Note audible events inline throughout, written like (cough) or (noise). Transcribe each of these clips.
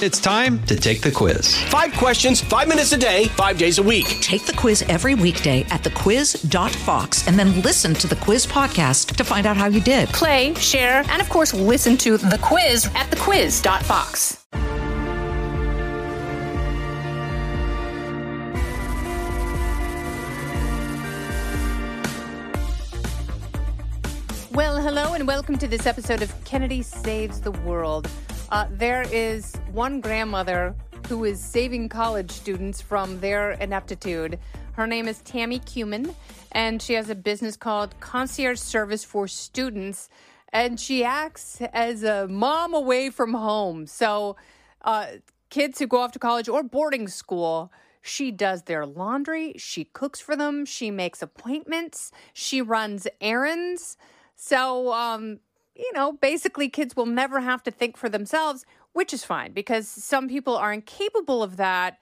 It's time to take the quiz. Five questions, five minutes a day, five days a week. Take the quiz every weekday at thequiz.fox and then listen to the quiz podcast to find out how you did. Play, share, and of course, listen to the quiz at thequiz.fox. Well, hello, and welcome to this episode of Kennedy Saves the World. Uh, there is one grandmother who is saving college students from their ineptitude. Her name is Tammy Kumin, and she has a business called Concierge Service for Students. And she acts as a mom away from home. So, uh, kids who go off to college or boarding school, she does their laundry, she cooks for them, she makes appointments, she runs errands. So, um, you know, basically, kids will never have to think for themselves, which is fine because some people are incapable of that.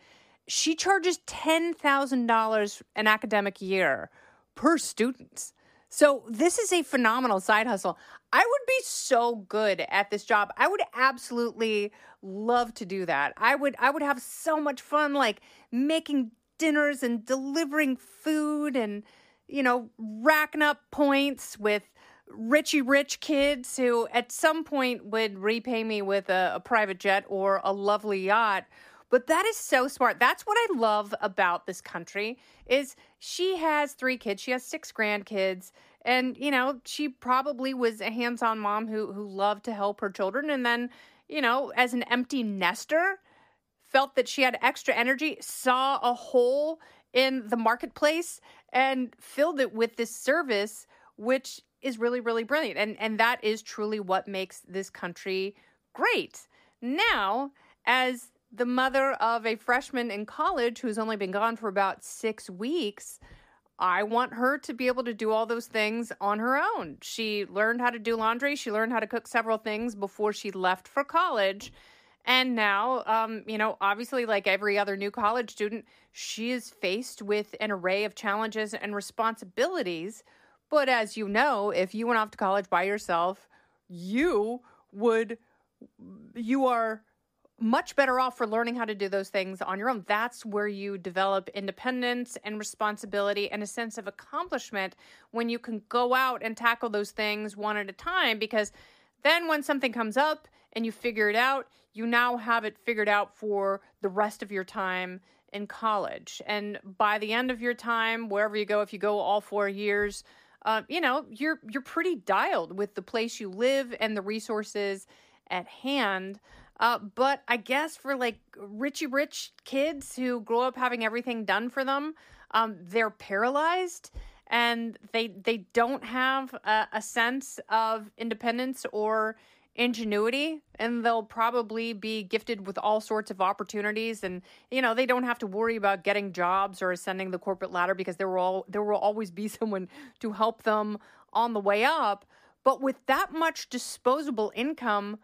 She charges $10,000 an academic year per student. So, this is a phenomenal side hustle. I would be so good at this job. I would absolutely love to do that. I would I would have so much fun like making dinners and delivering food and you know, racking up points with richy rich kids who at some point would repay me with a, a, private jet or a lovely yacht. But that is so smart. That's what i love about this country is she has three kids. She has six grandkids. And you know she probably was a hands-on mom who who loved to help her children. And then you know as an empty nester felt that she had extra energy saw a hole in the marketplace and filled it with this service which is really really brilliant and and that is truly what makes this country great now as the mother of a freshman in college who's only been gone for about 6 weeks I want her to be able to do all those things on her own. She learned how to do laundry. She learned how to cook several things before she left for college. And now, um, you know, obviously, like every other new college student, she is faced with an array of challenges and responsibilities but as you know, if you went off to college by yourself, you would, you are much better off for learning how to do those things on your own. That's where you develop independence and responsibility and a sense of accomplishment when you can go out and tackle those things one at a time. Because then when something comes up and you figure it out, you now have it figured out for the rest of your time in college. And by the end of your time, wherever you go, if you go all four years, uh, you know, you're you're pretty dialed with the place you live and the resources at hand. Uh, but I guess for like richy rich kids who grow up having everything done for them, um, they're paralyzed and they they don't have a, a sense of independence or ingenuity and they'll probably be gifted with all sorts of opportunities. And you know they don't have to worry about getting jobs or ascending the corporate ladder because there will all, there will always be (laughs) someone to help them on the way up. But with that much disposable income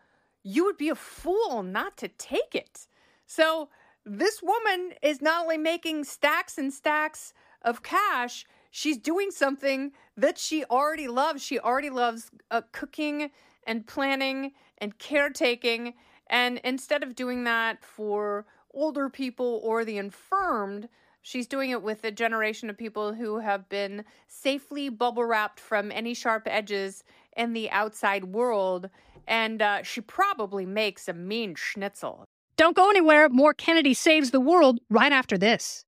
you would be a fool not to take it. So this woman is not only making stacks and stacks of cash she's doing something that she already loves. She already loves uh, cooking and planning and caretaking. And instead of doing that for older people or the infirmed, she's doing it with a generation of people who have been safely bubble wrapped from any sharp edges in the outside world. And uh, she probably makes a mean schnitzel. Don't go anywhere. More Kennedy Saves the World right after this.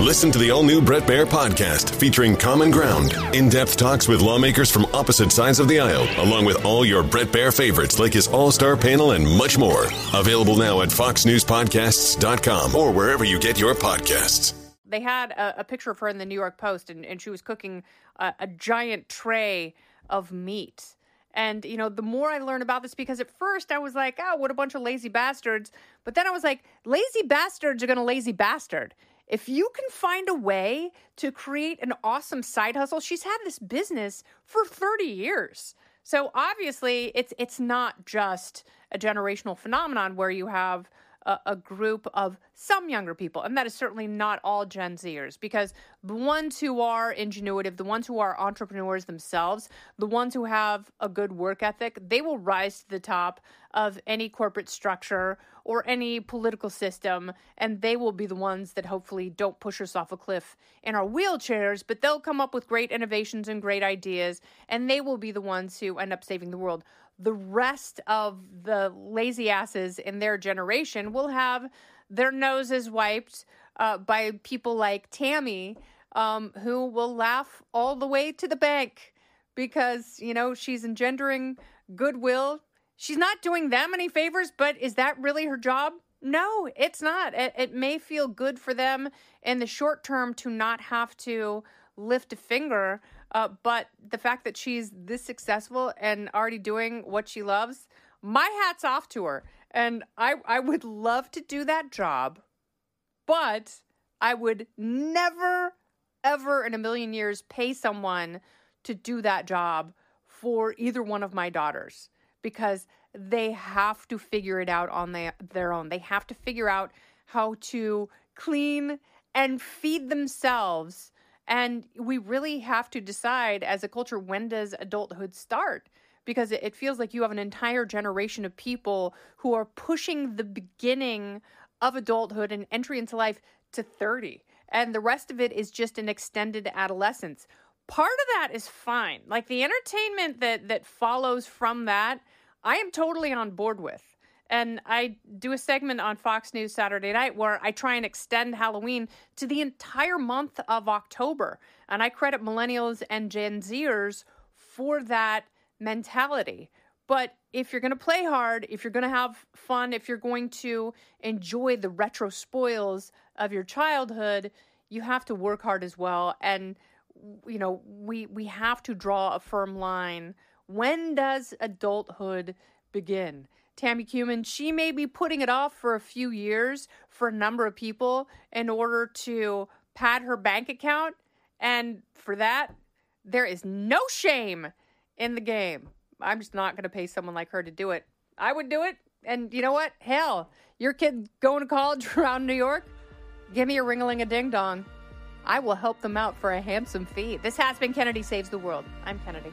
Listen to the all new Bret Baier podcast featuring Common Ground, in depth talks with lawmakers from opposite sides of the aisle, along with all your Bret Baier favorites like his all star panel and much more. Available now at foxnewspodcasts.com or wherever you get your podcasts. They had a, a picture of her in the New York Post, and, and she was cooking a, a giant tray of meat. And, you know, the more I learn about this, because at first I was like, oh, what a bunch of lazy bastards. But then I was like, lazy bastards are going to lazy bastard if you can find a way to create an awesome side hustle, she's had this business for 30 years. So obviously, it's it's not just a generational phenomenon where you have a, a group of some younger people, and that is certainly not all Gen Zers, because the ones who are ingenuitive, the ones who are entrepreneurs themselves, the ones who have a good work ethic, they will rise to the top of any corporate structure or any political system, and they will be the ones that hopefully don't push us off a cliff in our wheelchairs, but they'll come up with great innovations and great ideas, and they will be the ones who end up saving the world. The rest of the lazy asses in their generation will have their noses wiped uh, by people like Tammy, um, who will laugh all the way to the bank because, you know, she's engendering goodwill she's not doing them any favors, but is that really her job? No, it's not. It, it, may feel good for them in the short term to not have to lift a finger, uh, but the fact that she's this successful and already doing what she loves, my hat's off to her. And I, I would love to do that job, but I would never, ever in a million years pay someone to do that job for either one of my daughters because they have to figure it out on the, their own. They have to figure out how to clean and feed themselves. And we really have to decide as a culture when does adulthood start? Because it feels like you have an entire generation of people who are pushing the beginning of adulthood and entry into life to 30. And the rest of it is just an extended adolescence. Part of that is fine. Like the entertainment that that follows from that I am totally on board with. And I do a segment on Fox News Saturday night where I try and extend Halloween to the entire month of October. And I credit millennials and Gen Zers for that mentality. But if you're going to play hard, if you're going to have fun, if you're going to enjoy the retro spoils of your childhood, you have to work hard as well. And you know, we we have to draw a firm line when does adulthood begin? Tammy Kumin, she may be putting it off for a few years for a number of people in order to pad her bank account. And for that, there is no shame in the game. I'm just not going to pay someone like her to do it. I would do it. And you know what? Hell, your kid going to college (laughs) around New York, give me a ring a ding dong. I will help them out for a handsome fee. This has been Kennedy Saves the World. I'm Kennedy.